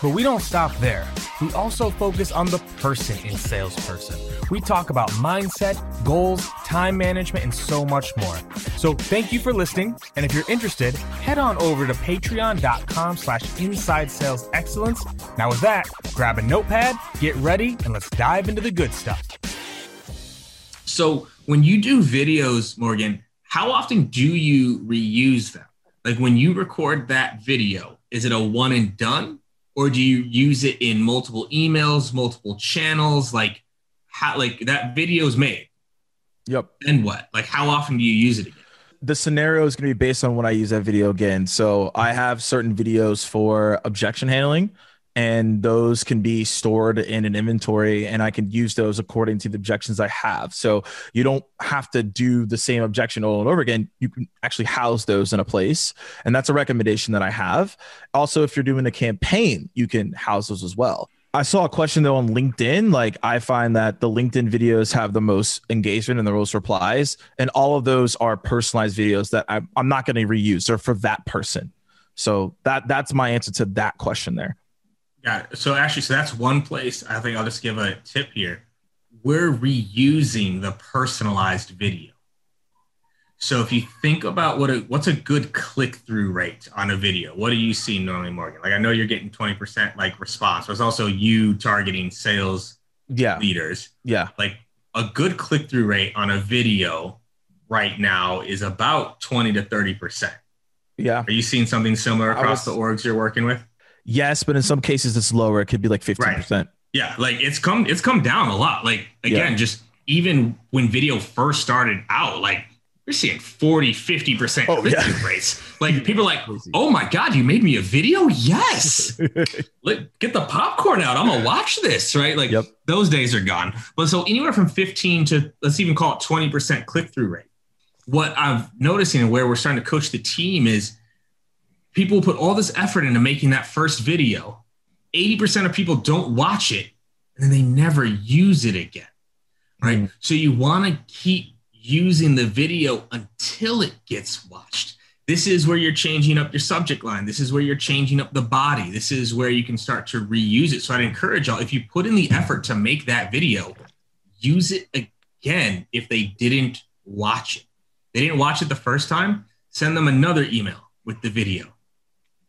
But we don't stop there. We also focus on the person in salesperson. We talk about mindset, goals, time management, and so much more. So thank you for listening. And if you're interested, head on over to patreon.com slash inside sales excellence. Now with that, grab a notepad, get ready, and let's dive into the good stuff. So when you do videos, Morgan, how often do you reuse them? Like when you record that video, is it a one and done? Or do you use it in multiple emails, multiple channels? Like how like that video is made. Yep. And what? Like how often do you use it again? The scenario is going to be based on when I use that video again. So I have certain videos for objection handling and those can be stored in an inventory and i can use those according to the objections i have so you don't have to do the same objection over and over again you can actually house those in a place and that's a recommendation that i have also if you're doing a campaign you can house those as well I saw a question though on LinkedIn. Like I find that the LinkedIn videos have the most engagement and the most replies, and all of those are personalized videos that I'm, I'm not going to reuse. They're for that person. So that that's my answer to that question there. Got it. So actually, so that's one place. I think I'll just give a tip here. We're reusing the personalized video. So if you think about what a, what's a good click through rate on a video, what do you see normally, Morgan? Like I know you're getting 20% like response, but it's also you targeting sales yeah. leaders. Yeah. Like a good click through rate on a video right now is about 20 to 30%. Yeah. Are you seeing something similar across was, the orgs you're working with? Yes, but in some cases it's lower. It could be like 15%. Right. Yeah, like it's come it's come down a lot. Like again, yeah. just even when video first started out, like we're seeing 40, 50% oh, click-through yeah. rates. Like people are like, oh my God, you made me a video? Yes. Let, get the popcorn out. I'm gonna watch this, right? Like yep. those days are gone. But so anywhere from 15 to let's even call it 20% click-through rate. What I'm noticing and where we're starting to coach the team is people put all this effort into making that first video. 80% of people don't watch it and then they never use it again. Right. Mm. So you want to keep using the video until it gets watched. This is where you're changing up your subject line. This is where you're changing up the body. This is where you can start to reuse it. So I'd encourage y'all if you put in the effort to make that video, use it again if they didn't watch it. They didn't watch it the first time, send them another email with the video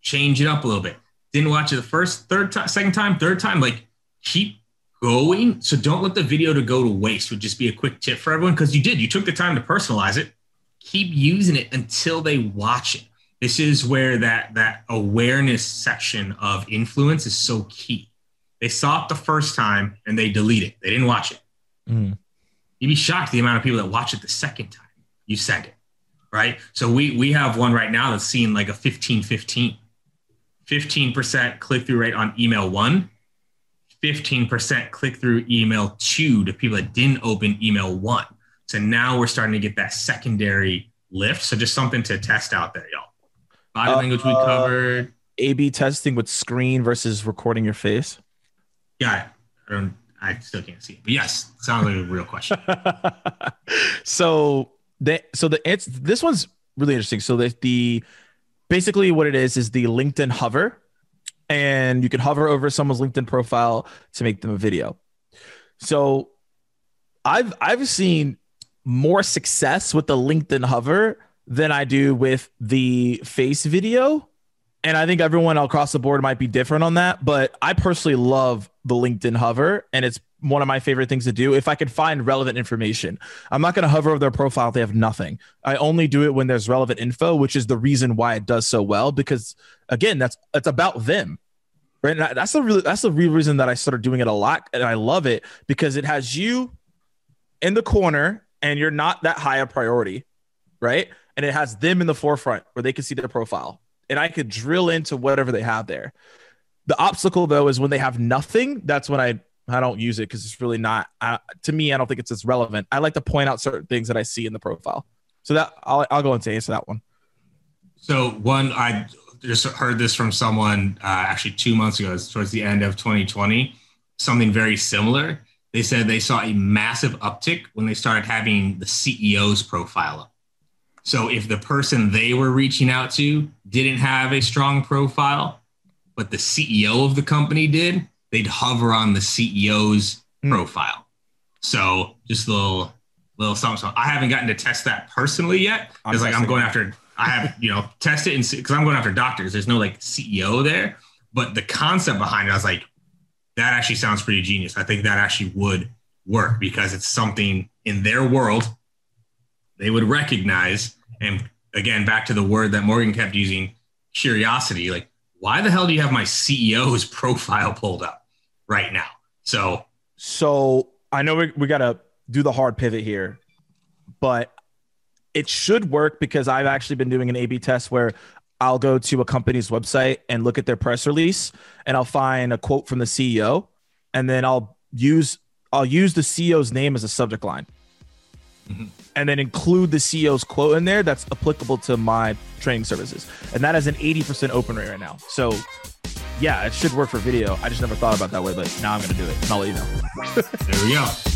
change it up a little bit. Didn't watch it the first, third time, second time, third time. Like keep going. So don't let the video to go to waste. Would just be a quick tip for everyone because you did. You took the time to personalize it. Keep using it until they watch it. This is where that that awareness section of influence is so key. They saw it the first time and they delete it. They didn't watch it. Mm. You'd be shocked the amount of people that watch it the second time you send it. Right. So we we have one right now that's seeing like a 15 15 15% click through rate on email one, 15% click through email two to people that didn't open email one. So now we're starting to get that secondary lift. So just something to test out there, y'all. Body uh, language we covered. A/B testing with screen versus recording your face? Yeah, I don't. I still can't see it, but yes, sounds like a real question. so the so the it's this one's really interesting. So the the basically what it is is the LinkedIn hover, and you can hover over someone's LinkedIn profile to make them a video. So I've I've seen more success with the LinkedIn hover than I do with the face video. And I think everyone across the board might be different on that, but I personally love the LinkedIn hover and it's one of my favorite things to do if I can find relevant information. I'm not going to hover over their profile if they have nothing. I only do it when there's relevant info, which is the reason why it does so well because again, that's it's about them. Right? And that's the really that's the real reason that I started doing it a lot and I love it because it has you in the corner and you're not that high a priority, right? And it has them in the forefront where they can see their profile. And I could drill into whatever they have there. The obstacle though is when they have nothing, that's when I I don't use it because it's really not to me. I don't think it's as relevant. I like to point out certain things that I see in the profile. So that I'll I'll go into answer that one. So one, I just heard this from someone uh, actually two months ago, towards the end of 2020. Something very similar they said they saw a massive uptick when they started having the CEO's profile up. So if the person they were reaching out to didn't have a strong profile, but the CEO of the company did, they'd hover on the CEO's mm. profile. So just a little little something. So I haven't gotten to test that personally yet. Because like I'm going after I have, you know, test it and because I'm going after doctors. There's no like CEO there. But the concept behind it, I was like, that actually sounds pretty genius. I think that actually would work because it's something in their world they would recognize. And again, back to the word that Morgan kept using curiosity. Like, why the hell do you have my CEO's profile pulled up right now? So, so I know we, we got to do the hard pivot here, but it should work because I've actually been doing an A B test where I'll go to a company's website and look at their press release and I'll find a quote from the CEO and then I'll use I'll use the CEO's name as a subject line. Mm-hmm. And then include the CEO's quote in there that's applicable to my training services. And that is an 80% open rate right now. So yeah, it should work for video. I just never thought about that way, but now I'm going to do it. And I'll let you know. there we go.